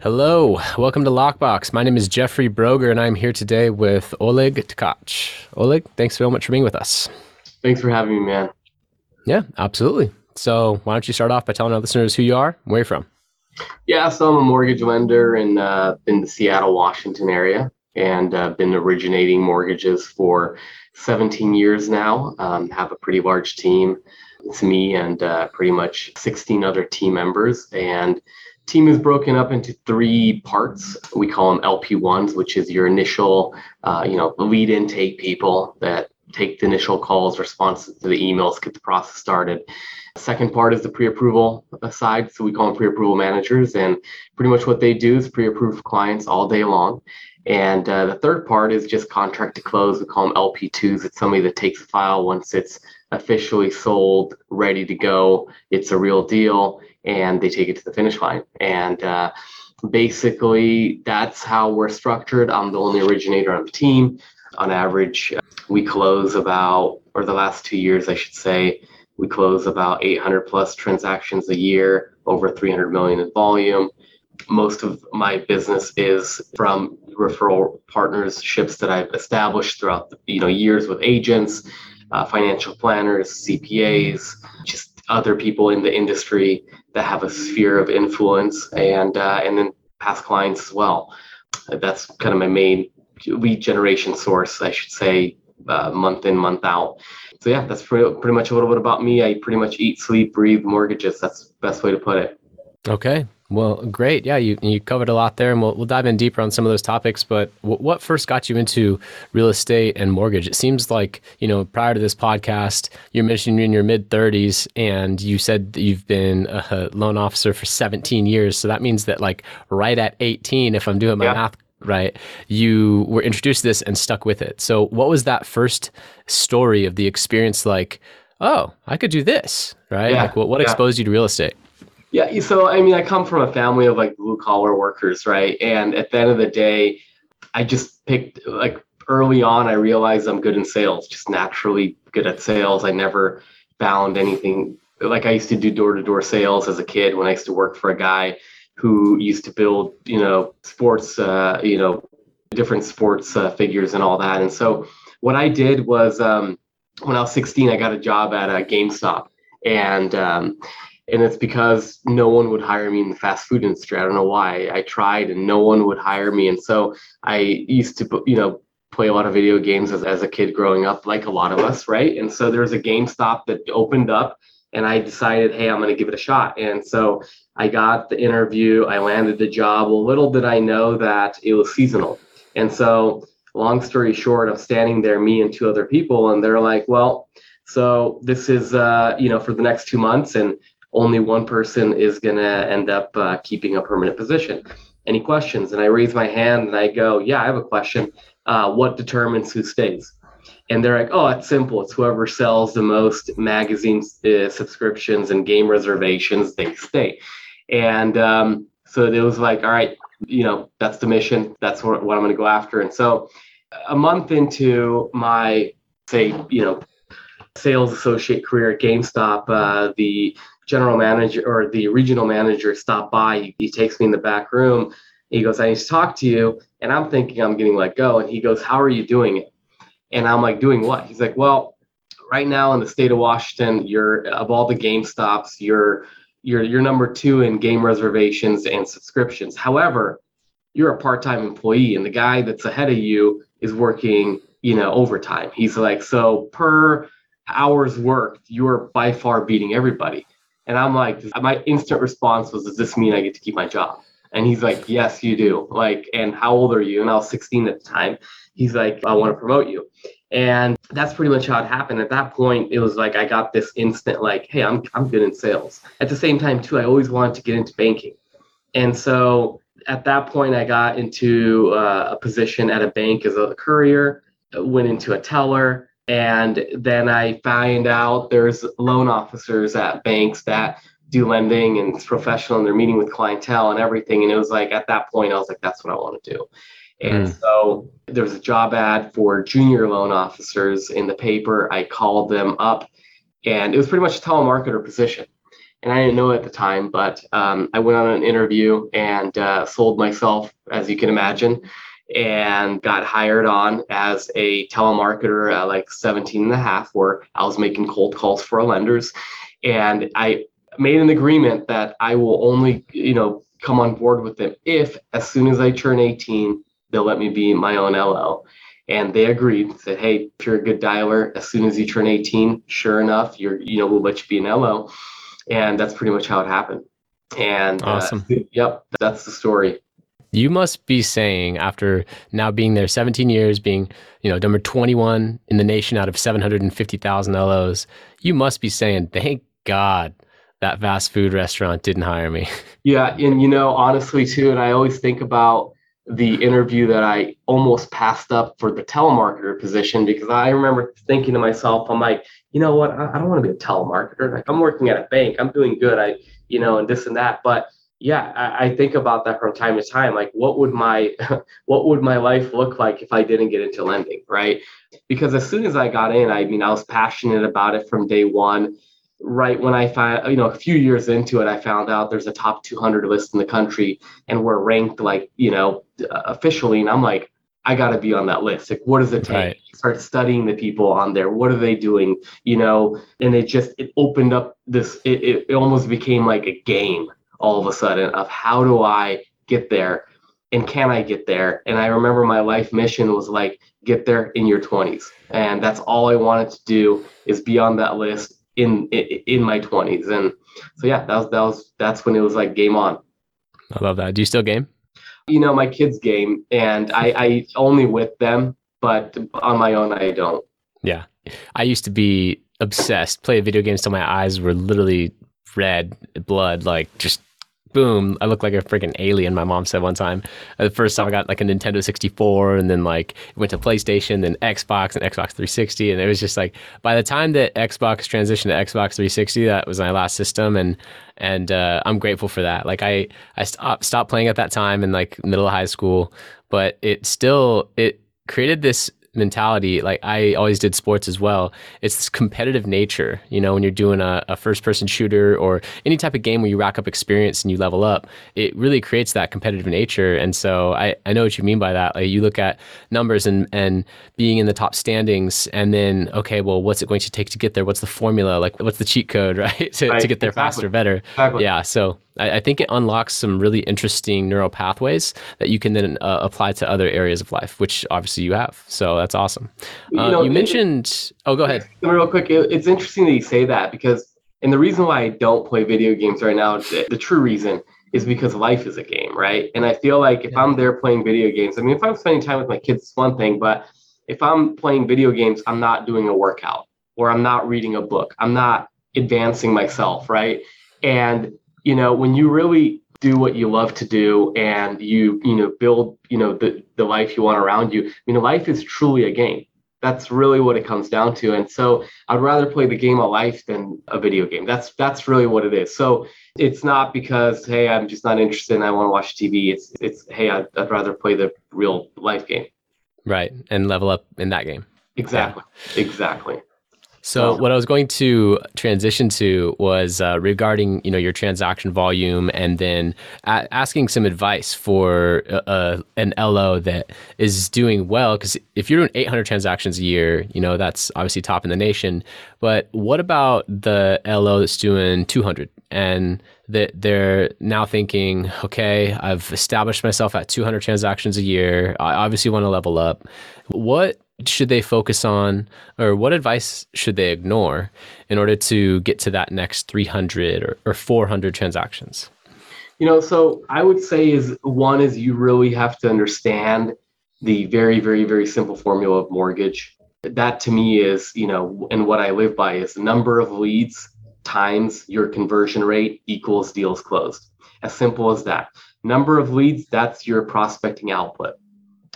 Hello, welcome to Lockbox. My name is Jeffrey Broger, and I'm here today with Oleg Tkach. Oleg, thanks so much for being with us. Thanks for having me, man. Yeah, absolutely. So, why don't you start off by telling our listeners who you are, where you're from? Yeah, so I'm a mortgage lender in uh, in the Seattle, Washington area, and uh, been originating mortgages for 17 years now. Um, have a pretty large team. It's me and uh, pretty much 16 other team members, and team is broken up into three parts. We call them LP1s, which is your initial, uh, you know, lead intake people that take the initial calls, responses to the emails, get the process started. Second part is the pre-approval side. So we call them pre-approval managers. And pretty much what they do is pre-approve clients all day long. And uh, the third part is just contract to close. We call them LP2s. It's somebody that takes a file once it's officially sold, ready to go. It's a real deal and they take it to the finish line. And uh, basically, that's how we're structured. I'm the only originator on the team. On average, we close about, or the last two years, I should say, we close about 800 plus transactions a year, over 300 million in volume. Most of my business is from referral partnerships that I've established throughout the, you know years with agents, uh, financial planners, CPAs, just other people in the industry that have a sphere of influence and uh, and then past clients as well. That's kind of my main lead generation source, I should say, uh, month in, month out. So yeah, that's pretty, pretty much a little bit about me. I pretty much eat, sleep, breathe mortgages. That's the best way to put it. Okay. Well, great. Yeah, you you covered a lot there, and we'll we'll dive in deeper on some of those topics. But w- what first got you into real estate and mortgage? It seems like you know prior to this podcast, you're mentioning you're in your mid 30s, and you said that you've been a loan officer for 17 years. So that means that like right at 18, if I'm doing my yeah. math right, you were introduced to this and stuck with it. So what was that first story of the experience like? Oh, I could do this, right? Yeah. Like what what yeah. exposed you to real estate? Yeah, so I mean, I come from a family of like blue collar workers, right? And at the end of the day, I just picked like early on, I realized I'm good in sales, just naturally good at sales. I never found anything like I used to do door to door sales as a kid when I used to work for a guy who used to build, you know, sports, uh, you know, different sports uh, figures and all that. And so what I did was um, when I was 16, I got a job at a GameStop. And um, and it's because no one would hire me in the fast food industry. I don't know why. I tried and no one would hire me, and so I used to, you know, play a lot of video games as, as a kid growing up, like a lot of us, right? And so there was a GameStop that opened up, and I decided, hey, I'm going to give it a shot. And so I got the interview, I landed the job. Well, little did I know that it was seasonal, and so long story short, I'm standing there, me and two other people, and they're like, well. So this is, uh, you know, for the next two months, and only one person is going to end up uh, keeping a permanent position. Any questions? And I raise my hand and I go, Yeah, I have a question. Uh, what determines who stays? And they're like, Oh, it's simple. It's whoever sells the most magazine uh, subscriptions and game reservations, they stay. And um, so it was like, All right, you know, that's the mission. That's what, what I'm going to go after. And so a month into my, say, you know, sales associate career at GameStop, uh, the general manager or the regional manager stopped by. He, takes me in the back room. He goes, I need to talk to you. And I'm thinking I'm getting let go. And he goes, How are you doing it? And I'm like, Doing what? He's like, Well, right now in the state of Washington, you're of all the Game Stops, you're you're you're number two in game reservations and subscriptions. However, you're a part-time employee, and the guy that's ahead of you is working, you know, overtime. He's like, so per hours worked, you're by far beating everybody. And I'm like, my instant response was, does this mean I get to keep my job? And he's like, yes, you do. Like, and how old are you? And I was 16 at the time. He's like, I want to promote you. And that's pretty much how it happened. At that point, it was like I got this instant like, hey, I'm I'm good in sales. At the same time, too, I always wanted to get into banking. And so at that point, I got into uh, a position at a bank as a courier, went into a teller, and then I find out there's loan officers at banks that do lending and it's professional and they're meeting with clientele and everything. And it was like at that point, I was like, that's what I want to do. And mm. so there was a job ad for junior loan officers in the paper. I called them up and it was pretty much a telemarketer position. And I didn't know at the time, but um, I went on an interview and uh, sold myself, as you can imagine, and got hired on as a telemarketer at like 17 and a half, where I was making cold calls for lenders. And I made an agreement that I will only, you know, come on board with them if, as soon as I turn 18, they'll let me be my own LO. And they agreed, said, hey, if you're a good dialer, as soon as you turn 18, sure enough, you're, you know, we'll let you be an LO. And that's pretty much how it happened. And uh, awesome. Uh, yep, that's the story. You must be saying after now being there 17 years, being, you know, number 21 in the nation out of 750,000 LOs, you must be saying, thank God that fast food restaurant didn't hire me. Yeah. And, you know, honestly, too, and I always think about, the interview that I almost passed up for the telemarketer position because I remember thinking to myself, I'm like, you know what, I, I don't want to be a telemarketer. Like I'm working at a bank, I'm doing good. I, you know, and this and that. But yeah, I, I think about that from time to time. Like, what would my what would my life look like if I didn't get into lending, right? Because as soon as I got in, I mean, I was passionate about it from day one right when I found, you know, a few years into it, I found out there's a top 200 list in the country and we're ranked like, you know, uh, officially. And I'm like, I got to be on that list. Like, what does it take? Right. Start studying the people on there. What are they doing? You know, and it just, it opened up this, it, it, it almost became like a game all of a sudden of how do I get there? And can I get there? And I remember my life mission was like, get there in your 20s. And that's all I wanted to do is be on that list in in my 20s and so yeah that was that was that's when it was like game on i love that do you still game you know my kids game and i i only with them but on my own i don't yeah i used to be obsessed play video games till my eyes were literally red blood like just boom, I look like a freaking alien. My mom said one time. Uh, the first time I got like a Nintendo 64, and then like went to PlayStation, then Xbox and Xbox 360, and it was just like by the time that Xbox transitioned to Xbox 360, that was my last system, and and uh, I'm grateful for that. Like I I stopped stopped playing at that time in like middle of high school, but it still it created this mentality like i always did sports as well. It's this competitive nature you know when you're doing a, a, first person shooter or any type of game where you rack up experience and you level up it really creates that competitive nature. And so i, I know what you mean by that. Like you look at numbers and and being in the top standings and then okay well what's it going to take to get there? What's the formula? Like what's the cheat code right to, right, to get there exactly. faster better? Exactly. yeah so I, I, think it unlocks some really interesting neural pathways that you can then uh, apply to other areas of life, which obviously you have. So that's awesome. Uh, you, know, you mentioned. Oh, go ahead. Real quick, it, it's interesting that you say that because, and the reason why I don't play video games right now, the, the true reason is because life is a game, right? And I feel like if yeah. I'm there playing video games, I mean, if I'm spending time with my kids, it's one thing, but if I'm playing video games, I'm not doing a workout or I'm not reading a book. I'm not advancing myself, right? And you know, when you really do what you love to do and you, you know, build, you know, the, the life you want around you, I mean, life is truly a game. That's really what it comes down to. And so I'd rather play the game of life than a video game. That's that's really what it is. So it's not because hey, I'm just not interested and I want to watch TV. It's it's hey, I'd, I'd rather play the real life game. Right, and level up in that game. Exactly. Yeah. Exactly. So what I was going to transition to was uh, regarding you know your transaction volume, and then a- asking some advice for uh, uh an LO that is doing well. Because if you're doing 800 transactions a year, you know that's obviously top in the nation. But what about the LO that's doing 200 and that they're now thinking, okay, I've established myself at 200 transactions a year. I obviously want to level up. What should they focus on or what advice should they ignore in order to get to that next 300 or, or 400 transactions? You know so i would say is one is you really have to understand the very very very simple formula of mortgage. That to me is you know and what i live by is number of leads times your conversion rate equals deals closed. As simple as that. Number of leads that's your prospecting output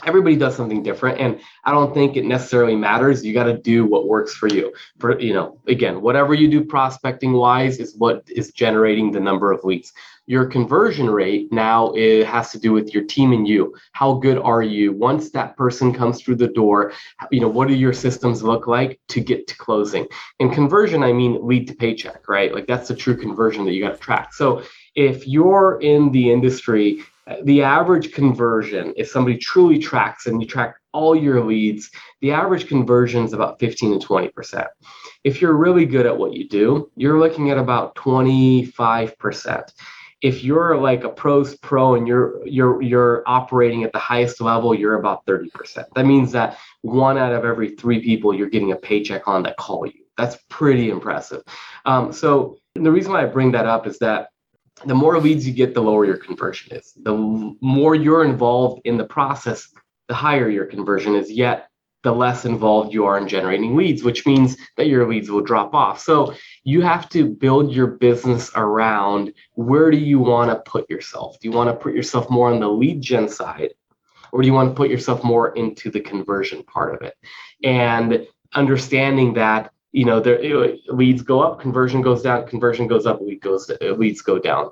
everybody does something different and i don't think it necessarily matters. You got to do what works for you. For you know again whatever you do prospecting wise is what is generating the number of leads. Your conversion rate now it has to do with your team and you. How good are you? Once that person comes through the door you know what do your systems look like to get to closing? And conversion i mean lead to paycheck right? Like that's the true conversion that you got to track. So if you're in the industry the average conversion, if somebody truly tracks and you track all your leads, the average conversion is about 15 to 20%. If you're really good at what you do, you're looking at about 25%. If you're like a pros pro and you're you're you're operating at the highest level, you're about 30%. That means that one out of every three people you're getting a paycheck on that call you. That's pretty impressive. Um, so the reason why I bring that up is that the more leads you get, the lower your conversion is. The more you're involved in the process, the higher your conversion is, yet the less involved you are in generating leads, which means that your leads will drop off. So you have to build your business around where do you want to put yourself? Do you want to put yourself more on the lead gen side? Or do you want to put yourself more into the conversion part of it? And understanding that you know, the leads go up, conversion goes down, conversion goes up, lead goes, leads go down.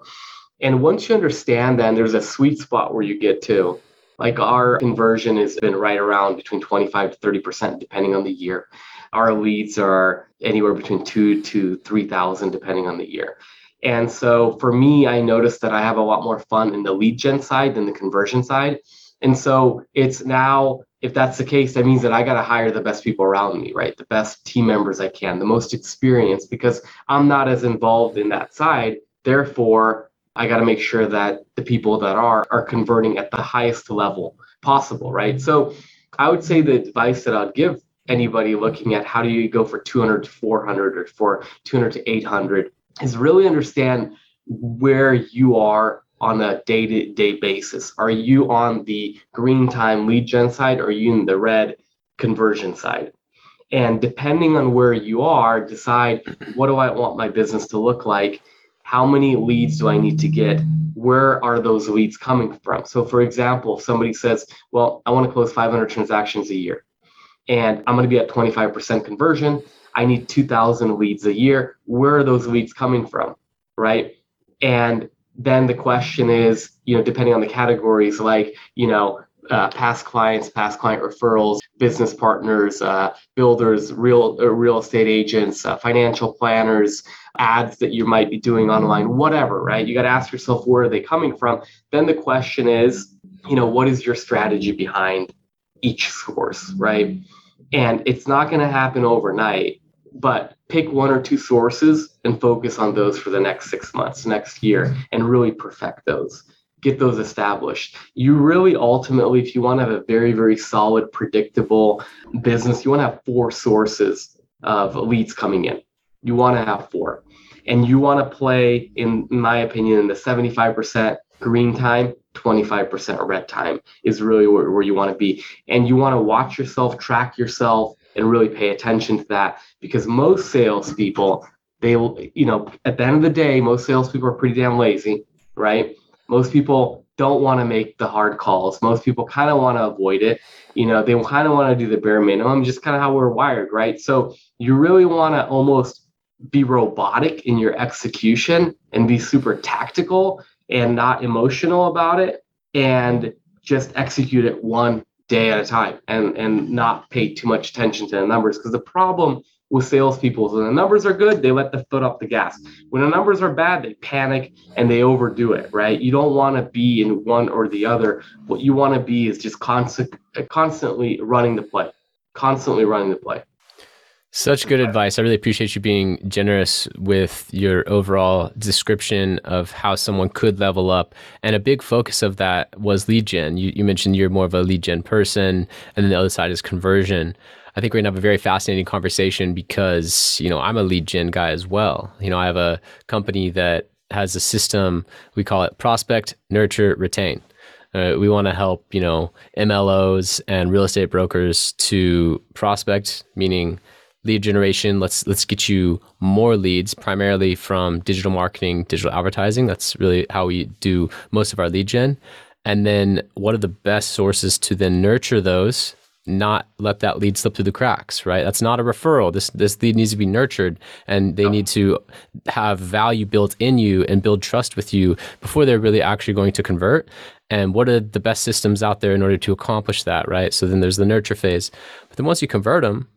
And once you understand that, there's a sweet spot where you get to. Like our conversion has been right around between 25 to 30%, depending on the year. Our leads are anywhere between two to 3,000, depending on the year. And so for me, I noticed that I have a lot more fun in the lead gen side than the conversion side. And so it's now if that's the case, that means that I got to hire the best people around me, right? The best team members I can, the most experienced, because I'm not as involved in that side. Therefore, I got to make sure that the people that are are converting at the highest level possible, right? So I would say the advice that I'd give anybody looking at how do you go for 200 to 400 or for 200 to 800 is really understand where you are on a day-to-day basis? Are you on the green time lead gen side or are you in the red conversion side? And depending on where you are, decide what do I want my business to look like? How many leads do I need to get? Where are those leads coming from? So, for example, if somebody says, Well, I want to close 500 transactions a year and I'm going to be at 25% conversion. I need 2,000 leads a year. Where are those leads coming from? Right. And then the question is, you know, depending on the categories, like, you know, uh, past clients, past client referrals, business partners, uh, builders, real uh, real estate agents, uh, financial planners, ads that you might be doing online, whatever, right? You got to ask yourself where are they coming from. Then the question is, you know, what is your strategy behind each source, right? And it's not going to happen overnight, but pick one or two sources and focus on those for the next six months, next year, and really perfect those. Get those established. You really ultimately, if you want to have a very, very solid, predictable business, you want to have four sources of leads coming in. You want to have four. And you want to play, in my opinion, in the 75% green time, 25% red time is really where, where you want to be. And you want to watch yourself, track yourself, and really pay attention to that because most salespeople, they, will, you know, at the end of the day, most salespeople are pretty damn lazy, right? Most people don't want to make the hard calls. Most people kind of want to avoid it. You know, they kind of want to do the bare minimum, just kind of how we're wired, right? So you really want to almost be robotic in your execution and be super tactical and not emotional about it and just execute it one day at a time and and not pay too much attention to the numbers because the problem with salespeople is when the numbers are good, they let the foot off the gas. When the numbers are bad, they panic and they overdo it, right? You don't want to be in one or the other. What you want to be is just constant, constantly running the play, constantly running the play. Such good advice. I really appreciate you being generous with your overall description of how someone could level up. And a big focus of that was lead gen. You, you mentioned you're more of a lead gen person, and then the other side is conversion. I think we're gonna have a very fascinating conversation because you know I'm a lead gen guy as well. You know, I have a company that has a system we call it prospect, nurture, retain. Uh, we want to help you know MLOs and real estate brokers to prospect, meaning lead generation. Let's let's get you more leads, primarily from digital marketing, digital advertising. That's really how we do most of our lead gen. And then, what are the best sources to then nurture those? Not let that lead slip through the cracks, right? That's not a referral. This this lead needs to be nurtured, and they need to have value built in you and build trust with you before they're really actually going to convert. And what are the best systems out there in order to accomplish that, right? So then there's the nurture phase. But then once you convert them,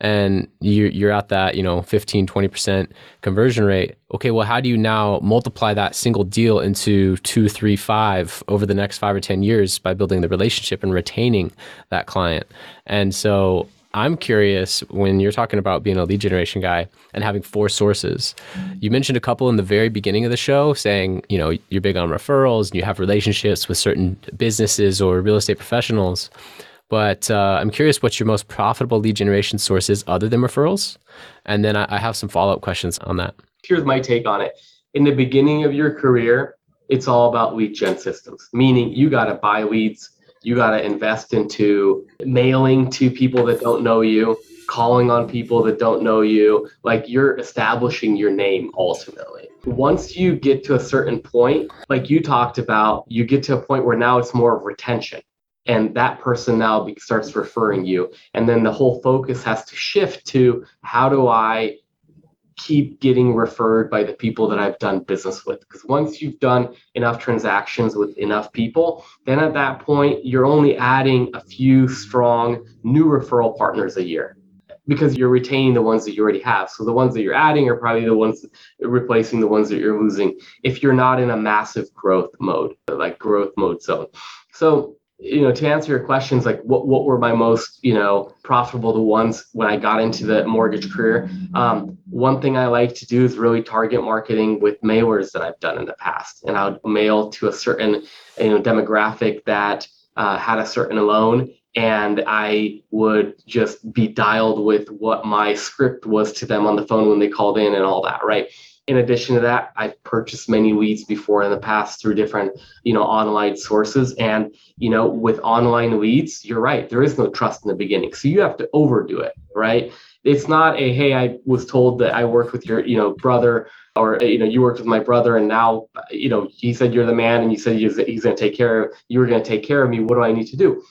and you're, you're at that you know 15 20% conversion rate. Okay well how do you now multiply that single deal into two three five over the next five or ten years by building the relationship and retaining that client? And so i'm curious when you're talking about being a lead generation guy and having four sources you mentioned a couple in the very beginning of the show saying you know you're big on referrals and you have relationships with certain businesses or real estate professionals but uh, I'm curious what your most profitable lead generation source is other than referrals. And then I, I have some follow up questions on that. Here's my take on it. In the beginning of your career, it's all about lead gen systems, meaning you got to buy leads, you got to invest into mailing to people that don't know you, calling on people that don't know you. Like you're establishing your name ultimately. Once you get to a certain point, like you talked about, you get to a point where now it's more of retention and that person now be, starts referring you and then the whole focus has to shift to how do i keep getting referred by the people that i've done business with because once you've done enough transactions with enough people then at that point you're only adding a few strong new referral partners a year because you're retaining the ones that you already have. So the ones that you're adding are probably the ones replacing the ones that you're losing if you're not in a massive growth mode, like growth mode zone. So you know, to answer your questions, like what, what were my most, you know, profitable the ones when I got into the mortgage career? Um, one thing I like to do is really target marketing with mailers that I've done in the past. And I would mail to a certain, you know, demographic that uh, had a certain loan. And I would just be dialed with what my script was to them on the phone when they called in and all that, right? In addition to that, I've purchased many leads before in the past through different, you know, online sources. And, you know, with online leads, you're right, there is no trust in the beginning. So you have to overdo it, right? It's not a, hey, I was told that I worked with your, you know, brother or, you know, you worked with my brother and now, you know, he said you're the man and you said he's, he's going to take care of, you were going to take care of me. What do I need to do?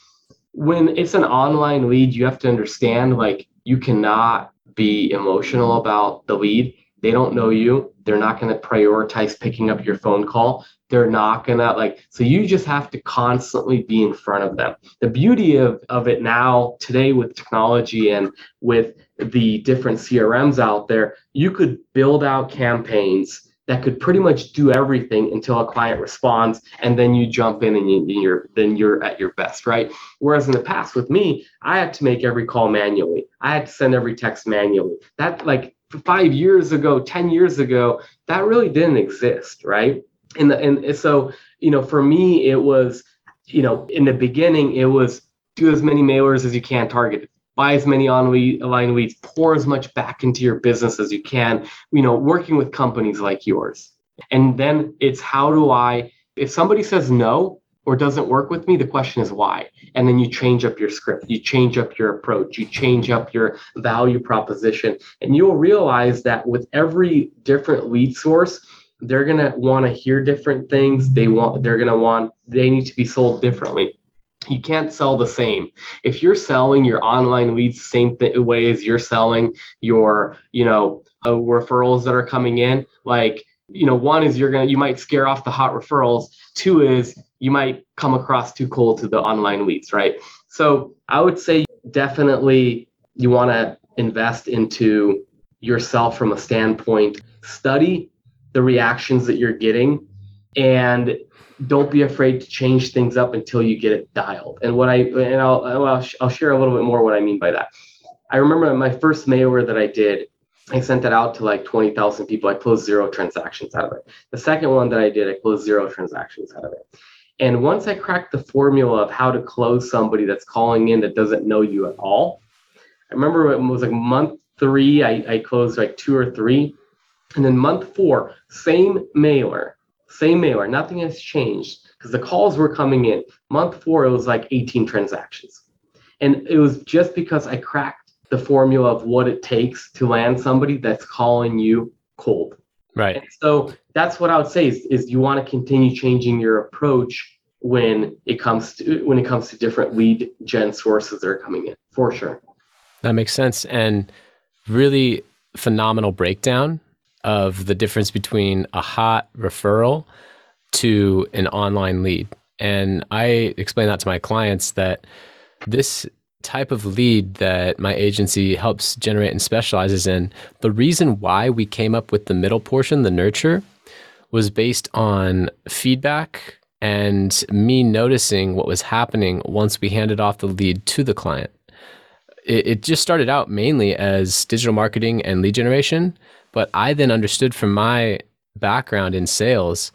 When it's an online lead, you have to understand like you cannot be emotional about the lead they don't know you. They're not going to prioritize picking up your phone call. They're not going to like, so you just have to constantly be in front of them. The beauty of, of it now, today with technology and with the different CRMs out there, you could build out campaigns that could pretty much do everything until a client responds and then you jump in and you, are then you're at your best right whereas in the past with me i had to make every call manually i had to send every text manually that like five years ago, 10 years ago, that really didn't exist, right? And, and so, you know, for me, it was, you know, in the beginning, it was do as many mailers as you can target buy as many online leads, pour as much back into your business as you can, you know, working with companies like yours. And then it's how do I, if somebody says no, or doesn't work with me, the question is why. And then you change up your script, you change up your approach, you change up your value proposition. And you'll realize that with every different lead source, they're going to want to hear different things. They want, they're going to want, they need to be sold differently. You can't sell the same. If you're selling your online leads the same th- way as you're selling your, you know, uh, referrals that are coming in, like, you know, one is you're to, you might scare off the hot referrals. Two is you might come across too cold to the online leads, right? So I would say definitely you want to invest into yourself from a standpoint, study the reactions that you're getting and don't be afraid to change things up until you get it dialed. And what I and I'll I'll, I'll share a little bit more what I mean by that. I remember my first mailer that I did. I sent it out to like 20,000 people. I closed zero transactions out of it. The second one that I did, I closed zero transactions out of it. And once I cracked the formula of how to close somebody that's calling in that doesn't know you at all, I remember it was like month three, I, I closed like two or three. And then month four, same mailer, same mailer, nothing has changed because the calls were coming in. Month four, it was like 18 transactions. And it was just because I cracked the formula of what it takes to land somebody that's calling you cold. Right. And so that's what I would say is, is you want to continue changing your approach when it comes to when it comes to different lead gen sources that are coming in for sure. That makes sense. And really phenomenal breakdown of the difference between a hot referral to an online lead. And I explain that to my clients that this type of lead that my agency helps generate and specializes in, the reason why we came up with the middle portion, the nurture, was based on feedback and me noticing what was happening once we handed off the lead to the client. It, it just started out mainly as digital marketing and lead generation, but I then understood from my background in sales,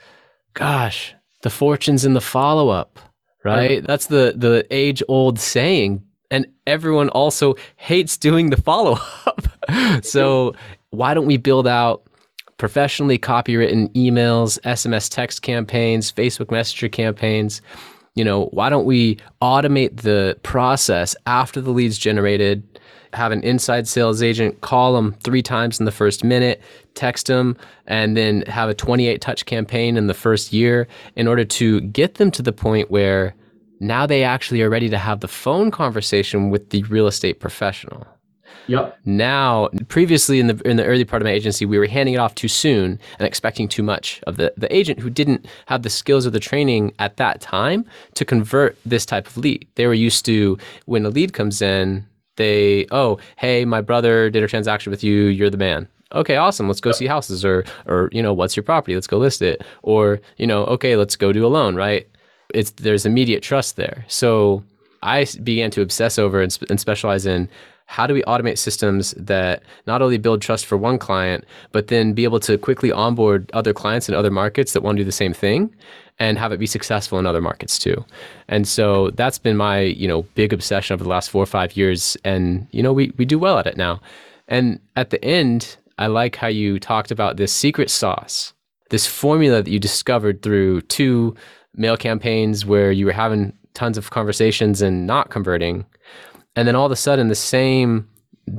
gosh, the fortune's in the follow up, right? That's the the age old saying, and everyone also hates doing the follow up. so why don't we build out professionally copywritten emails, SMS text campaigns, Facebook Messenger campaigns? You know, why don't we automate the process after the leads generated? have an inside sales agent call them three times in the first minute, text them, and then have a 28 touch campaign in the first year in order to get them to the point where now they actually are ready to have the phone conversation with the real estate professional. Yep. Now, previously in the in the early part of my agency, we were handing it off too soon and expecting too much of the, the agent who didn't have the skills or the training at that time to convert this type of lead. They were used to when a lead comes in, they, oh, hey, my brother did a transaction with you, you're the man. Okay, awesome. Let's go see houses or or you know, what's your property? Let's go list it. Or, you know, okay, let's go do a loan, right? It's there's immediate trust there. So I began to obsess over and, and specialize in how do we automate systems that not only build trust for one client, but then be able to quickly onboard other clients in other markets that want to do the same thing and have it be successful in other markets too. And so that's been my, you know, big obsession over the last four or five years. And, you know, we, we do well at it now. And at the end, I like how you talked about this secret sauce, this formula that you discovered through two mail campaigns where you were having tons of conversations and not converting. And then all of a sudden the same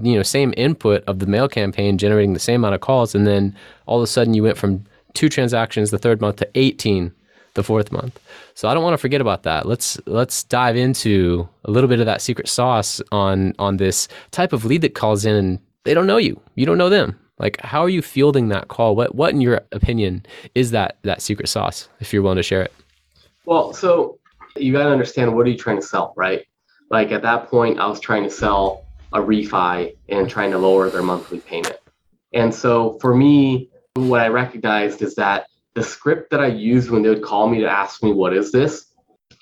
you know same input of the mail campaign generating the same amount of calls. And then all of a sudden you went from two transactions the third month to 18 the fourth month. So i don't want to forget about that. Let's let's dive into a little bit of that secret sauce on on this type of lead that calls in and they don't know you. You don't know them. Like how are you fielding that call? What what in your opinion is that that secret sauce if you're willing to share it well so you got to understand what are you trying to sell right like at that point, I was trying to sell a refi and trying to lower their monthly payment. And so for me, what I recognized is that the script that I used when they would call me to ask me, what is this?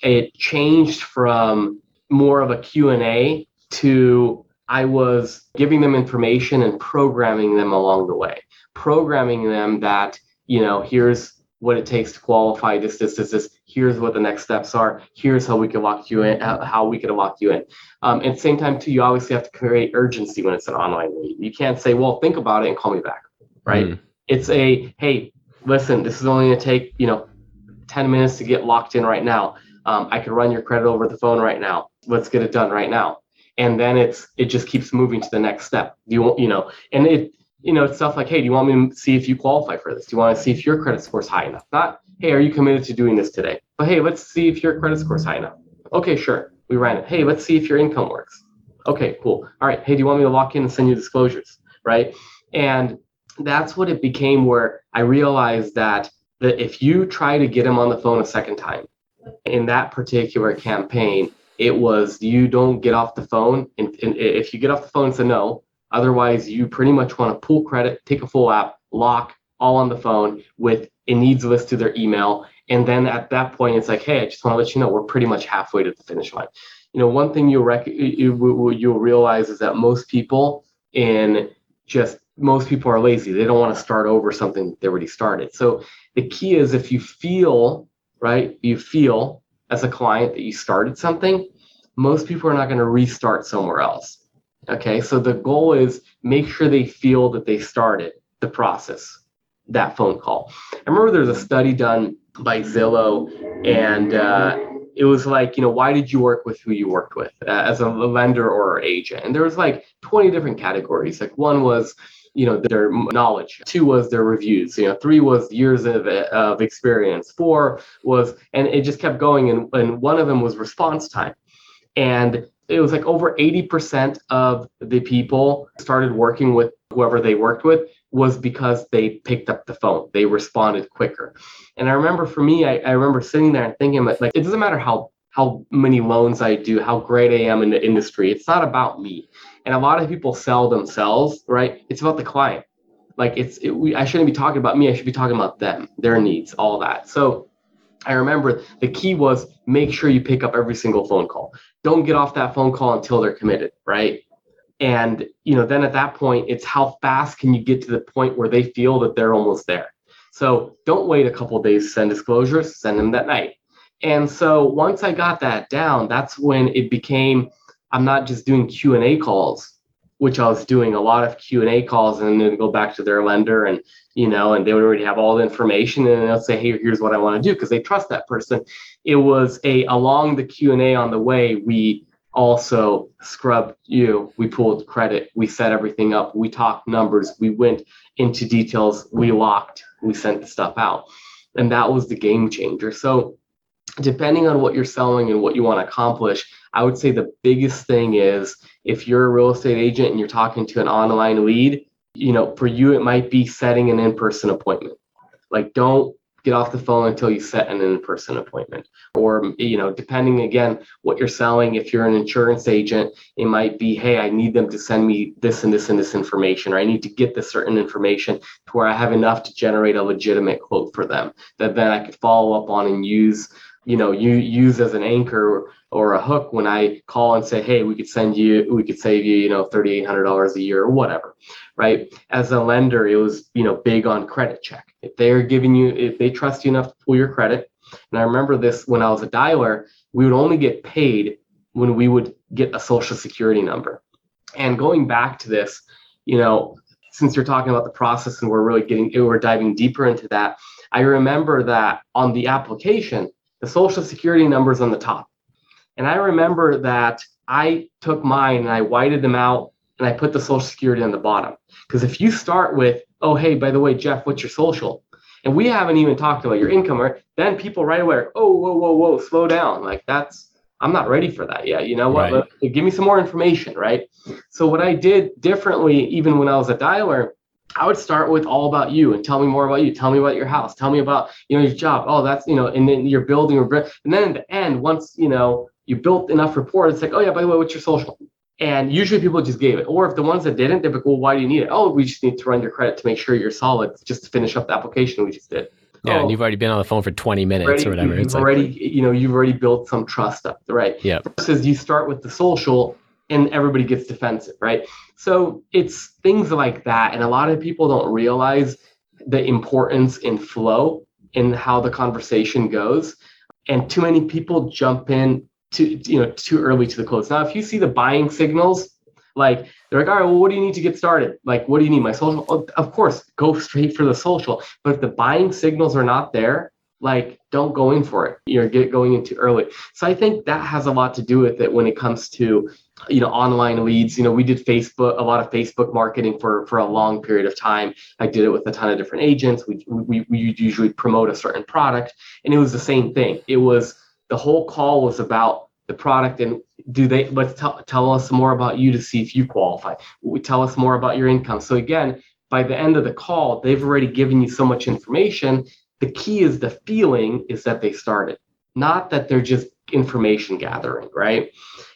It changed from more of a Q&A to I was giving them information and programming them along the way, programming them that, you know, here's what it takes to qualify this, this, this, this. Here's what the next steps are. Here's how we can lock you in, how we can lock you in. Um, at the same time, too, you obviously have to create urgency when it's an online lead. You can't say, well, think about it and call me back, right? Mm. It's a, hey, listen, this is only going to take, you know, 10 minutes to get locked in right now. Um, I can run your credit over the phone right now. Let's get it done right now. And then it's, it just keeps moving to the next step. You, you know, and it, you know, it's stuff like, hey, do you want me to see if you qualify for this? Do you want to see if your credit score is high enough? Not, hey, are you committed to doing this today? But hey, let's see if your credit score is high enough. Okay, sure. We ran it. Hey, let's see if your income works. Okay, cool. All right. Hey, do you want me to lock in and send you disclosures? Right. And that's what it became where I realized that that if you try to get him on the phone a second time in that particular campaign, it was you don't get off the phone. And, and if you get off the phone, it's a no. Otherwise, you pretty much want to pull credit, take a full app, lock, all on the phone with a needs list to their email. And then at that point, it's like, hey, I just want to let you know we're pretty much halfway to the finish line. You know, one thing you'll rec- you, you'll realize is that most people in just most people are lazy. They don't want to start over something they already started. So the key is if you feel right, you feel as a client that you started something, most people are not going to restart somewhere else. Okay, so the goal is make sure they feel that they started the process, that phone call. I remember there was a study done by Zillow, and uh, it was like, you know, why did you work with who you worked with uh, as a lender or agent? And there was like 20 different categories. Like one was, you know, their knowledge. Two was their reviews. You know, three was years of, of experience. Four was, and it just kept going. And, and one of them was response time. And it was like over 80% of the people started working with whoever they worked with was because they picked up the phone. They responded quicker. And i remember for me i, I remember sitting there and thinking like it doesn't matter how how many loans i do how great i am in the industry it's not about me. And a lot of people sell themselves right? It's about the client. Like it's it, we, i shouldn't be talking about me i should be talking about them their needs all that. So I remember the key was make sure you pick up every single phone call. Don't get off that phone call until they're committed, right? And you know, then at that point, it's how fast can you get to the point where they feel that they're almost there. So don't wait a couple days to send disclosures, send them that night. And so once I got that down, that's when it became I'm not just doing Q&A calls which I was doing a lot of Q and A calls, and then go back to their lender, and you know, and they would already have all the information, and they'll say, "Hey, here's what I want to do," because they trust that person. It was a along the Q and A on the way, we also scrubbed you, we pulled credit, we set everything up, we talked numbers, we went into details, we locked, we sent the stuff out, and that was the game changer. So, depending on what you're selling and what you want to accomplish I would say the biggest thing is if you're a real estate agent and you're talking to an online lead, you know, for you, it might be setting an in person appointment. Like, don't get off the phone until you set an in-person appointment or you know depending again what you're selling if you're an insurance agent it might be hey i need them to send me this and this and this information or i need to get this certain information to where i have enough to generate a legitimate quote for them that then i could follow up on and use you know you use as an anchor or a hook when I call and say, hey, we could send you, we could save you, you know, $3,800 a year or whatever, right? As a lender, it was, you know, big on credit check. If they're giving you, if they trust you enough to pull your credit, and I remember this when I was a dialer, we would only get paid when we would get a social security number. And going back to this, you know, since you're talking about the process and we're really getting, we're diving deeper into that, I remember that on the application, the social security number is on the top and I remember that I took mine and I whited them out and I put the social security on the bottom. Because if you start with, oh, hey, by the way, Jeff, what's your social? And we haven't even talked about your income, or then people right away are, oh, whoa, whoa, whoa, slow down. Like that's, I'm not ready for that yet. You know what? Right. Give me some more information, right? So what I did differently, even when I was a dialer, I would start with all about you and tell me more about you. Tell me about your house. Tell me about you know your job. Oh, that's you know, and then you're building, or and then in the end, once you know you built enough rapport. It's like, oh yeah, by the way, what's your social? And usually people just gave it. Or if the ones that didn't, they're like, well, why do you need it? Oh, we just need to run your credit to make sure you're solid, just to finish up the application we just did. Yeah, oh, and you've already been on the phone for 20 minutes already, or whatever. You've it's already, like, you know, you've already built some trust up, right? Yeah. Versus you start with the social and everybody gets defensive, right? So it's things like that. And a lot of people don't realize the importance in flow in how the conversation goes. And too many people jump in too you know too early to the close. Now, if you see the buying signals, like they're like, all right, well, what do you need to get started? Like, what do you need? My social, of course, go straight for the social. But if the buying signals are not there, like don't go in for it you're get going in too early so i think that has a lot to do with it when it comes to you know online leads you know we did facebook a lot of facebook marketing for for a long period of time i did it with a ton of different agents we we, we usually promote a certain product and it was the same thing it was the whole call was about the product and do they let's tell, tell us more about you to see if you qualify we tell us more about your income so again by the end of the call they've already given you so much information the key is the feeling is that they started, not that they're just information gathering, right?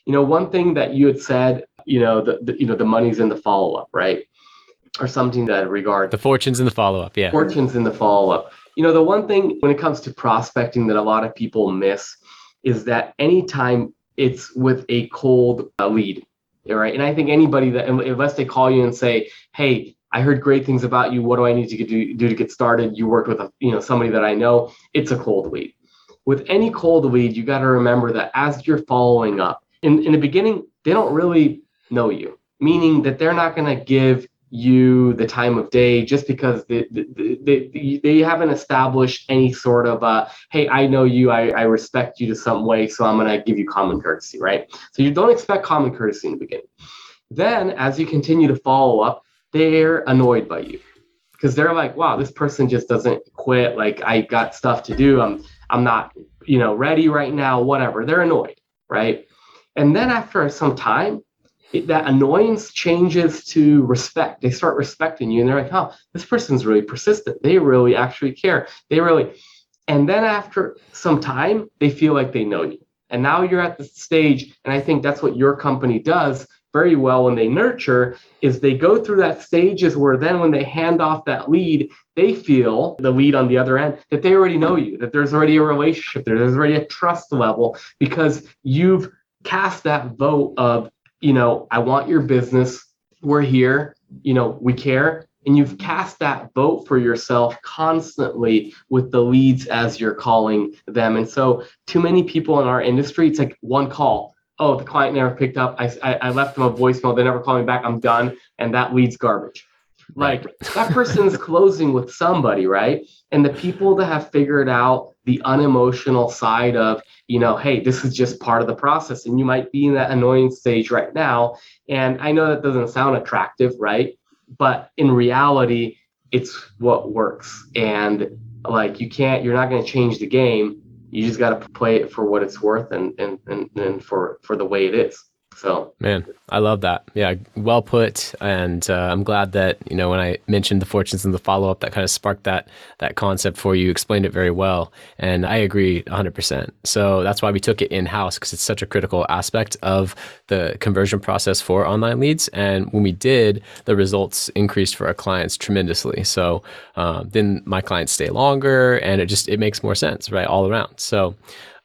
You know, one thing that you had said, you know, the, the you know the money's in the follow up, right? Or something that regard the fortunes in the follow up, yeah. Fortunes in the follow up. You know, the one thing when it comes to prospecting that a lot of people miss is that anytime it's with a cold uh, lead, right? And I think anybody that unless they call you and say, "Hey, I heard great things about you. What do I need to do, do to get started? You worked with a, you know somebody that I know. It's a cold lead. With any cold lead, you got to remember that as you're following up, in, in the beginning, they don't really know you, meaning that they're not going to give you the time of day just because they, they, they, they haven't established any sort of uh, hey i know you I, I respect you to some way so i'm going to give you common courtesy right so you don't expect common courtesy in the beginning then as you continue to follow up they're annoyed by you because they're like, wow, this person just doesn't quit. Like I got stuff to do. I'm I'm not, you know, ready right now, whatever. They're annoyed, right? And then after some time, it, that annoyance changes to respect. They start respecting you and they're like, oh, this person's really persistent. They really actually care. They really, and then after some time, they feel like they know you. And now you're at the stage, and I think that's what your company does very well when they nurture is they go through that stages where then when they hand off that lead, they feel the lead on the other end that they already know you, that there's already a relationship there, there's already a trust level because you've cast that vote of, you know, I want your business, we're here, you know, we care. And you've cast that vote for yourself constantly with the leads as you're calling them. And so, too many people in our industry, it's like one call oh, the client never picked up. I, I, left them a voicemail. They never called me back. I'm done. And that leads garbage. Like that person's closing with somebody, right? And the people that have figured out the unemotional side of, you know, hey, this is just part of the process. And you might be in that annoying stage right now. And I know that doesn't sound attractive, right? But in reality, it's what works. And like you can't, you're not going to change the game you just got to play it for what it's worth and, and, and, and for, for the way it is. So, man, I love that. Yeah, well put. And uh, I'm glad that you know when I mentioned the fortunes and the follow up, that kind of sparked that that concept for you. Explained it very well, and I agree 100. percent So that's why we took it in house because it's such a critical aspect of the conversion process for online leads. And when we did, the results increased for our clients tremendously. So um, then my clients stay longer, and it just it makes more sense, right, all around. So.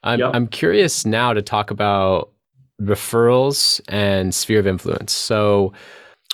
I'm, yep. I'm curious now to talk about referrals and sphere of influence. So,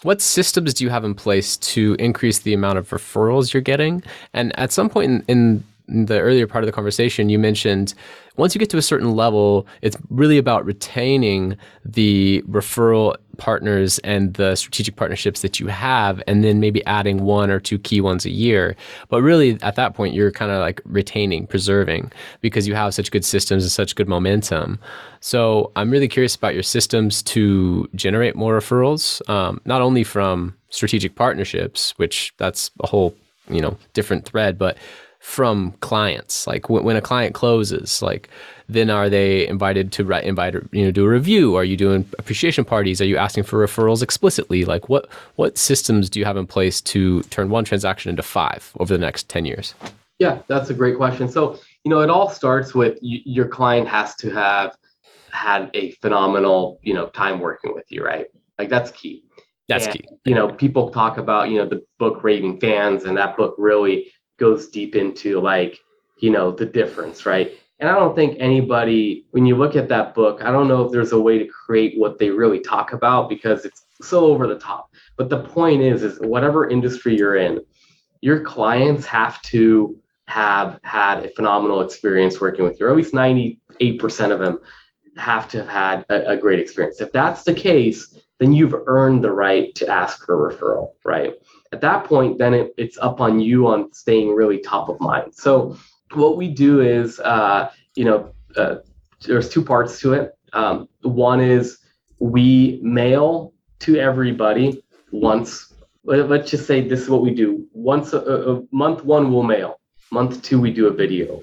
what systems do you have in place to increase the amount of referrals you're getting? And at some point in, in the earlier part of the conversation, you mentioned once you get to a certain level, it's really about retaining the referral partners and the strategic partnerships that you have, and then maybe adding one or two key ones a year. But really, at that point, you're kind of like retaining, preserving, because you have such good systems and such good momentum. So I'm really curious about your systems to generate more referrals, um, not only from strategic partnerships, which that's a whole you know different thread, but from clients. Like when a client closes like then are they invited to write invite you know do a review? Are you doing appreciation parties? Are you asking for referrals explicitly? Like what what systems do you have in place to turn one transaction into five over the next 10 years? Yeah that's a great question. So you know it all starts with your client has to have had a phenomenal you know time working with you right? Like that's key. That's and, key. you know people talk about you know the book raving fans and that book really goes deep into like you know the difference right? And i don't think anybody when you look at that book i don't know if there's a way to create what they really talk about because it's so over the top. But the point is is whatever industry you're in your clients have to have had a phenomenal experience working with you or at least 98% of them have to have had a, a great experience. If that's the case then you've earned the right to ask for a referral right at that point, then it, it's up on you on staying really top of mind. So what we do is, uh, you know, uh, there's two parts to it. Um, one is we mail to everybody once. Let's just say this is what we do. Once a, a month one, we'll mail. Month two, we do a video.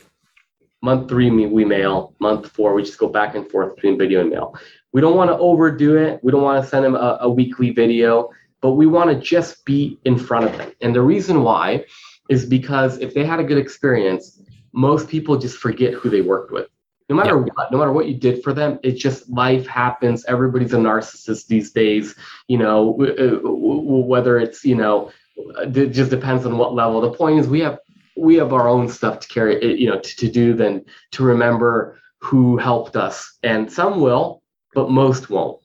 Month three, we mail. Month four, we just go back and forth between video and mail. We don't want to overdo it. We don't want to send them a, a weekly video, but we want to just be in front of them. And the reason why is because if they had a good experience, most people just forget who they worked with. No matter yeah. what, no matter what you did for them, it's just life happens. Everybody's a narcissist these days. You know, uh, whether it's you know, it just depends on what level. The point is, we have we have our own stuff to carry, eh, you know, to, to do than to remember who helped us. And some will, but most won't.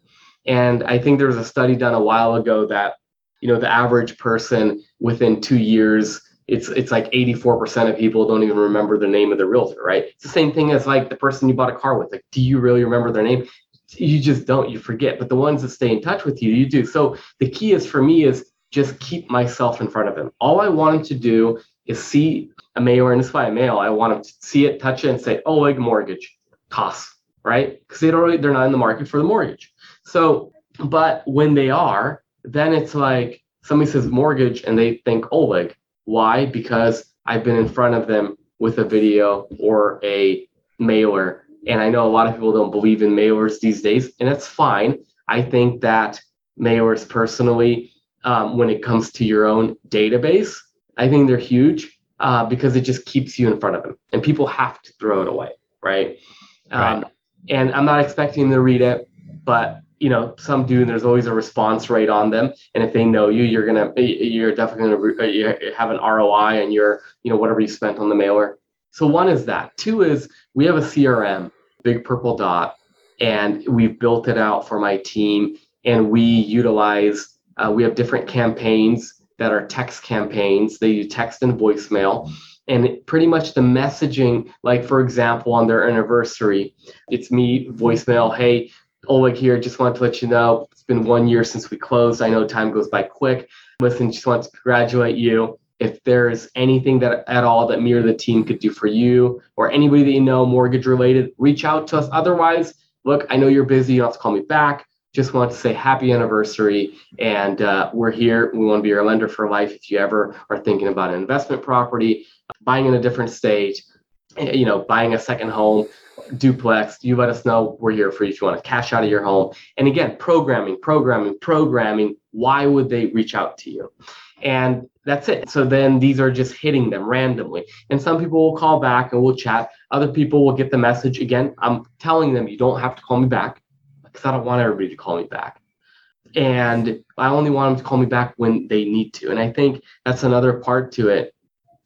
And I think there was a study done a while ago that, you know, the average person within two years it's it's like 84% of people don't even remember the name of the realtor, right? It's the same thing as like the person you bought a car with. Like, do you really remember their name? You just don't, you forget. But the ones that stay in touch with you, you do. So the key is for me is just keep myself in front of them. All I want them to do is see a mail this by a mail. I want them to see it, touch it, and say, oh, like mortgage, toss, right? Because they don't really, they're not in the market for the mortgage. So, but when they are, then it's like somebody says mortgage and they think Oleg. Why? Because I've been in front of them with a video or a mailer. And I know a lot of people don't believe in mailers these days, and that's fine. I think that mailers personally, um, when it comes to your own database, I think they're huge uh, because it just keeps you in front of them, and people have to throw it away, right? right. Um, and I'm not expecting them to read it, but you know some do and there's always a response rate on them. And if they know you you're gonna you're definitely gonna you have an roi and your you know whatever you spent on the mailer. So one is that. Two is we have a crm big purple dot and we've built it out for my team and we utilize uh, we have different campaigns that are text campaigns. They use text and voicemail. And pretty much the messaging like for example on their anniversary it's me voicemail hey Oleg here. Just wanted to let you know it's been one year since we closed. I know time goes by quick. Listen, just want to congratulate you. If there's anything that at all that me or the team could do for you or anybody that you know mortgage related, reach out to us. Otherwise, look, I know you're busy. You don't have to call me back. Just want to say happy anniversary. And uh, we're here. We want to be your lender for life. If you ever are thinking about an investment property, buying in a different state, you know, buying a second home, duplex, you let us know. We're here for you if you want to cash out of your home. And again, programming, programming, programming. Why would they reach out to you? And that's it. So then these are just hitting them randomly. And some people will call back and we'll chat. Other people will get the message. Again, I'm telling them you don't have to call me back because I don't want everybody to call me back. And I only want them to call me back when they need to. And I think that's another part to it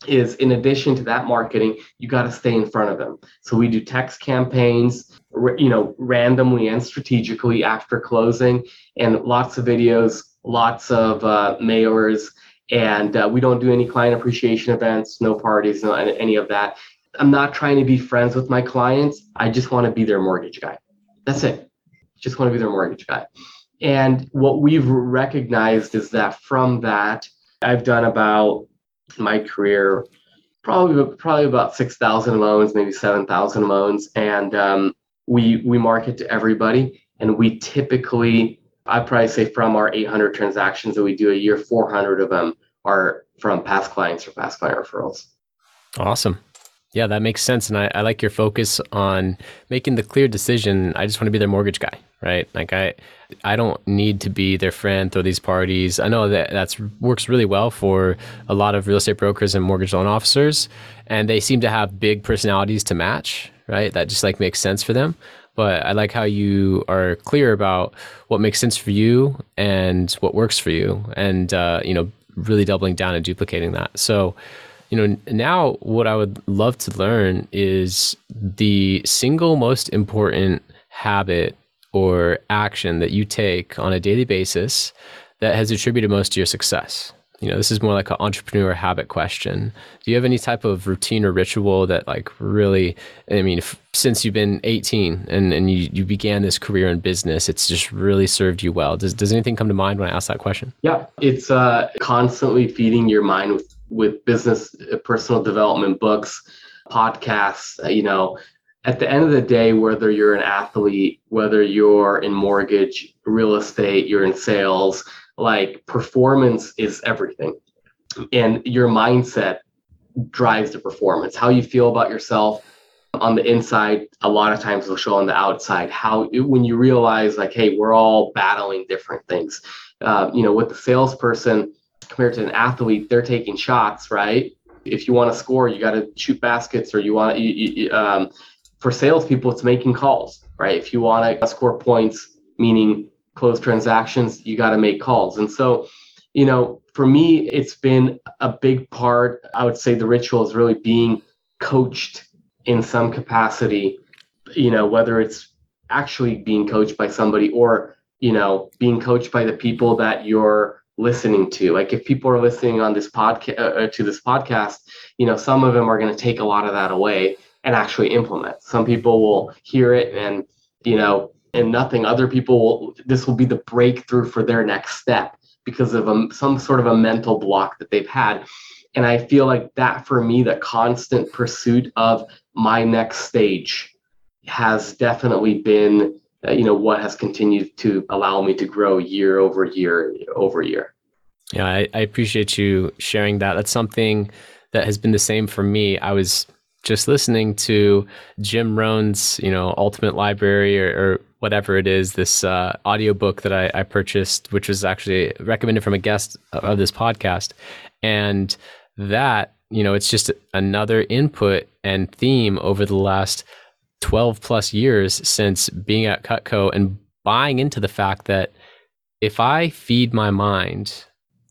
is in addition to that marketing, you got to stay in front of them. So we do text campaigns, you know, randomly and strategically after closing, and lots of videos, lots of uh, mailers, and uh, we don't do any client appreciation events, no parties, no any of that. I'm not trying to be friends with my clients. I just want to be their mortgage guy. That's it. Just want to be their mortgage guy. And what we've recognized is that from that, I've done about my career probably probably about 6000 loans maybe 7000 loans. And um, we we market to everybody. And we typically i probably say from our 800 transactions that we do a year 400 of them are from past clients or past client referrals. Awesome yeah that makes sense and I, I like your focus on making the clear decision i just want to be their mortgage guy right? Like I, I don't need to be their friend, throw these parties. I know that that's works really well for a lot of real estate brokers and mortgage loan officers, and they seem to have big personalities to match, right? That just like makes sense for them. But I like how you are clear about what makes sense for you and what works for you, and uh, you know, really doubling down and duplicating that. So you know now what i would love to learn is the single most important habit or action that you take on a daily basis that has attributed most to your success? You know, this is more like an entrepreneur habit question. Do you have any type of routine or ritual that, like, really, I mean, since you've been 18 and, and you, you began this career in business, it's just really served you well? Does, does anything come to mind when I ask that question? Yeah, it's uh, constantly feeding your mind with, with business, uh, personal development books, podcasts, uh, you know, at the end of the day, whether you're an athlete, whether you're in mortgage, real estate, you're in sales, like performance is everything. And your mindset drives the performance. How you feel about yourself on the inside, a lot of times will show on the outside. How, when you realize, like, hey, we're all battling different things. Uh, you know, with the salesperson compared to an athlete, they're taking shots, right? If you want to score, you got to shoot baskets, or you want to. Um, for salespeople, it's making calls, right? If you want to score points, meaning close transactions, you got to make calls. And so, you know, for me, it's been a big part. I would say the ritual is really being coached in some capacity, you know, whether it's actually being coached by somebody or, you know, being coached by the people that you're listening to. Like if people are listening on this podcast uh, uh, to this podcast, you know, some of them are going to take a lot of that away and actually implement. Some people will hear it and, you know, and nothing. Other people will, this will be the breakthrough for their next step because of a, some sort of a mental block that they've had. And I feel like that for me, the constant pursuit of my next stage has definitely been, you know, what has continued to allow me to grow year over year over year. Yeah, I, I appreciate you sharing that. That's something that has been the same for me. I was just listening to Jim Rohn's, you know, Ultimate Library or, or whatever it is, this uh, audiobook that I, I, purchased, which was actually recommended from a guest of this podcast. And that, you know, it's just another input and theme over the last 12 plus years since being at Cutco and buying into the fact that if I feed my mind,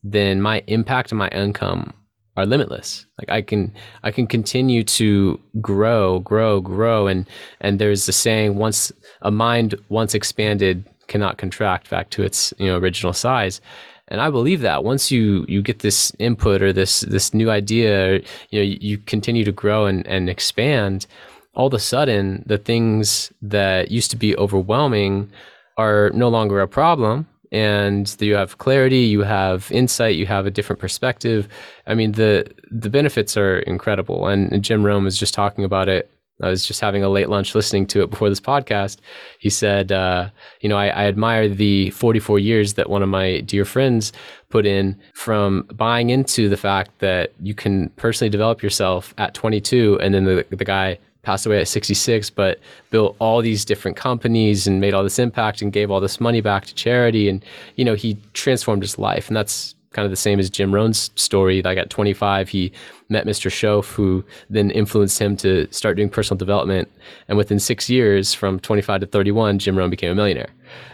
then my impact and my income are limitless. Like i can i can continue to grow grow grow. And and there's a saying once a mind once expanded cannot contract back to its you know original size. And i believe that once you you get this input or this this new idea you know you, you continue to grow and and expand all of a sudden the things that used to be overwhelming are no longer a problem and you have clarity, you have insight, you have a different perspective. I mean, the the benefits are incredible. And, Jim Rohn was just talking about it. I was just having a late lunch listening to it before this podcast. He said, uh, you know, I, I admire the 44 years that one of my dear friends put in from buying into the fact that you can personally develop yourself at 22, and then the the guy passed away at 66, but built all these different companies and made all this impact and gave all this money back to charity. And, you know, he transformed his life. And that's kind of the same as Jim Rohn's story. Like at 25, he met Mr. Shoaff, who then influenced him to start doing personal development. And within six years, from 25 to 31, Jim Rohn became a millionaire.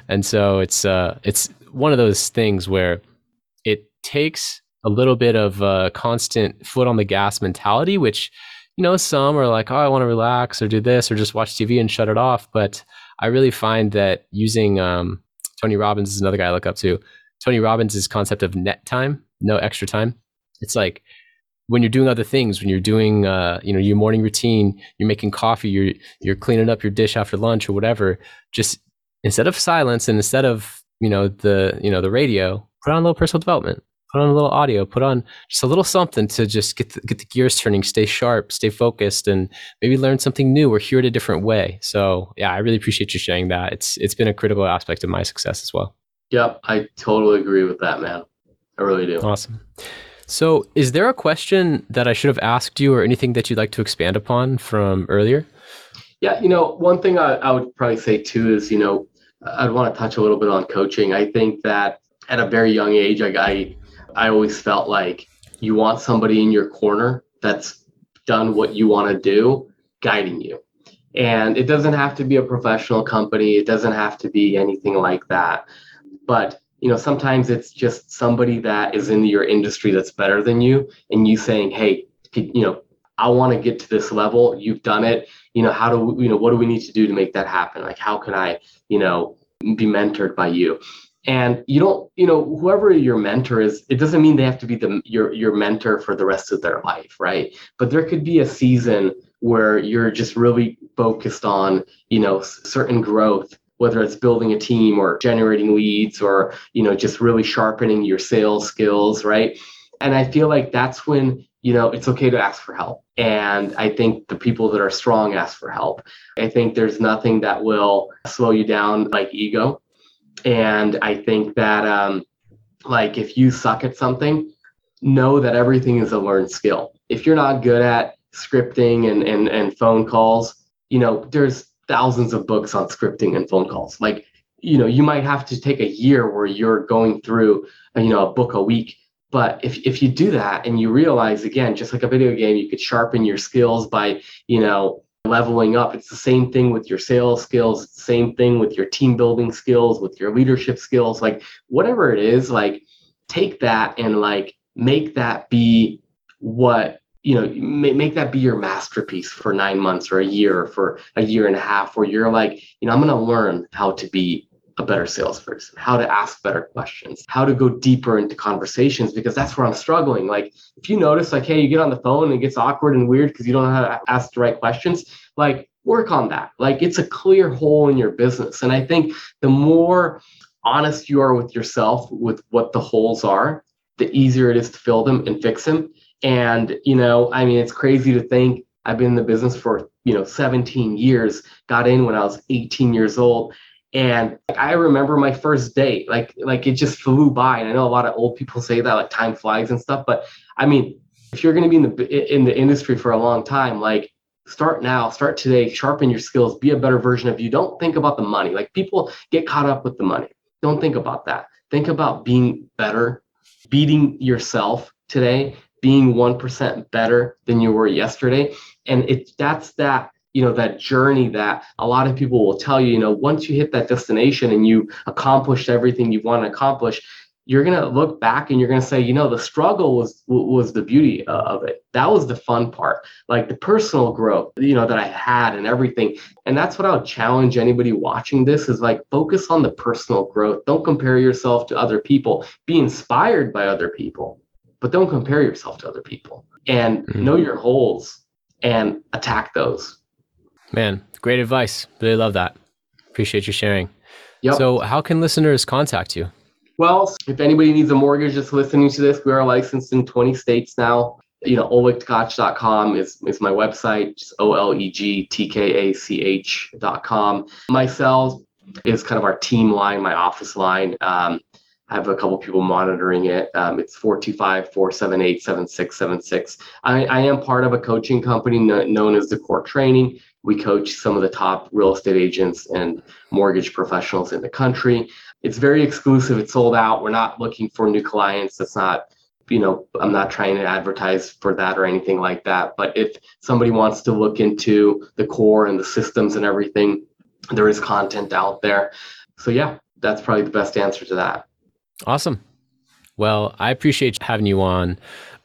And so it's uh, it's one of those things where it takes a little bit of a constant foot on the gas mentality, which you know, some are like, oh, I want to relax or do this or just watch TV and shut it off. But I really find that using um, Tony Robbins is another guy I look up to. Tony Robbins' concept of net time, no extra time. It's like when you're doing other things, when you're doing, uh, you know, your morning routine, you're making coffee, you're you're cleaning up your dish after lunch or whatever. Just instead of silence and instead of you know the you know the radio, put on a little personal development put on a little audio, put on just a little something to just get the, get the gears turning, stay sharp, stay focused, and maybe learn something new or hear it a different way. So yeah, I really appreciate you sharing that. It's it's been a critical aspect of my success as well. Yep, I totally agree with that, man. I really do. Awesome. So, is there a question that I should have asked you, or anything that you'd like to expand upon from earlier? Yeah, you know, one thing I, I would probably say too is, you know, I'd want to touch a little bit on coaching. I think that at a very young age, I, I I always felt like you want somebody in your corner that's done what you want to do, guiding you. And it doesn't have to be a professional company, it doesn't have to be anything like that. But you know, sometimes it's just somebody that is in your industry that's better than you, and you saying, "Hey, you know, I want to get to this level. You've done it. You know, how do we, you know what do we need to do to make that happen? Like, how can I, you know, be mentored by you?" And you don't you know whoever your mentor is it doesn't mean they have to be the your your mentor for the rest of their life right but there could be a season where you're just really focused on you know certain growth whether it's building a team or generating leads or you know just really sharpening your sales skills right and i feel like that's when you know, it's okay to ask for help. And I think the people that are strong ask for help. I think there's nothing that will slow you down like ego. And I think that, um, like, if you suck at something, know that everything is a learned skill. If you're not good at scripting and, and, and phone calls, you know, there's thousands of books on scripting and phone calls. Like, you know, you might have to take a year where you're going through, you know, a book a week but if, if you do that and you realize again just like a video game you could sharpen your skills by you know leveling up. It's the same thing with your sales skills. Same thing with your team building skills with your leadership skills. Like whatever it is like take that and like make that be what you know make that be your masterpiece for nine months or a year or for a year and a half where you're like you know i'm going to learn how to be a better salesperson, how to ask better questions, how to go deeper into conversations, because that's where I'm struggling. Like, if you notice, like, hey, you get on the phone and it gets awkward and weird because you don't know how to ask the right questions, like, work on that. Like, it's a clear hole in your business. And I think the more honest you are with yourself with what the holes are, the easier it is to fill them and fix them. And, you know, I mean, it's crazy to think I've been in the business for, you know, 17 years, got in when I was 18 years old and I remember my first date, like like it just flew by. And I know a lot of old people say that, like time flies and stuff. But I mean, if you're going to be in the in the industry for a long time, like start now, start today, sharpen your skills, be a better version of you. Don't think about the money. Like people get caught up with the money. Don't think about that. Think about being better, beating yourself today, being 1% better than you were yesterday. And it that's that you know that journey that a lot of people will tell you you know once you hit that destination and you accomplished everything you want to accomplish you're going to look back and you're going to say you know the struggle was was the beauty of it. That was the fun part like the personal growth you know that i had and everything. And that's what i would challenge anybody watching this is like focus on the personal growth. Don't compare yourself to other people. Be inspired by other people but don't compare yourself to other people. And mm-hmm. know your holes and attack those Man, great advice. Really love that. Appreciate you sharing. Yep. So, how can listeners contact you? Well, if anybody needs a mortgage just listening to this, we are licensed in 20 states now. You know, olegtkach.com is, is my website, just O L E G T K A C H.com. My cell is kind of our team line, my office line. Um, I have a couple people monitoring it. Um, it's 425 478 7676. I am part of a coaching company known as the Core Training. We coach some of the top real estate agents and mortgage professionals in the country. It's very exclusive. It's sold out. We're not looking for new clients. That's not, you know, I'm not trying to advertise for that or anything like that. But if somebody wants to look into the core and the systems and everything, there is content out there. So, yeah, that's probably the best answer to that. Awesome. Well, I appreciate having you on.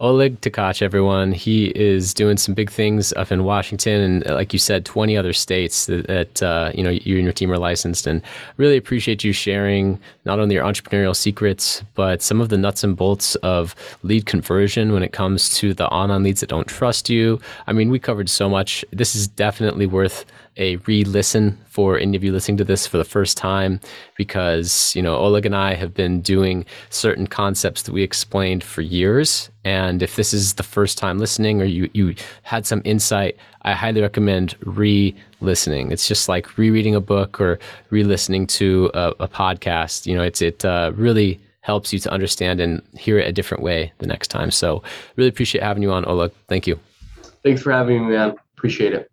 Oleg Tkach, everyone. He is doing some big things up in Washington, and uh, like you said, 20 other states that, that uh, you know you and your team are licensed. And really appreciate you sharing not only your entrepreneurial secrets, but some of the nuts and bolts of lead conversion when it comes to the online leads that don't trust you. I mean, we covered so much. This is definitely worth a re-listen for any of you listening to this for the first time because you know Oleg and I have been doing certain concepts that we explained for years. And if this is the first time listening or you you had some insight I highly recommend re-listening. It's just like rereading a book or re-listening to a, a podcast. You know it's it uh, really helps you to understand and hear it a different way the next time. So really appreciate having you on Oleg. Thank you. Thanks for having me man. Appreciate it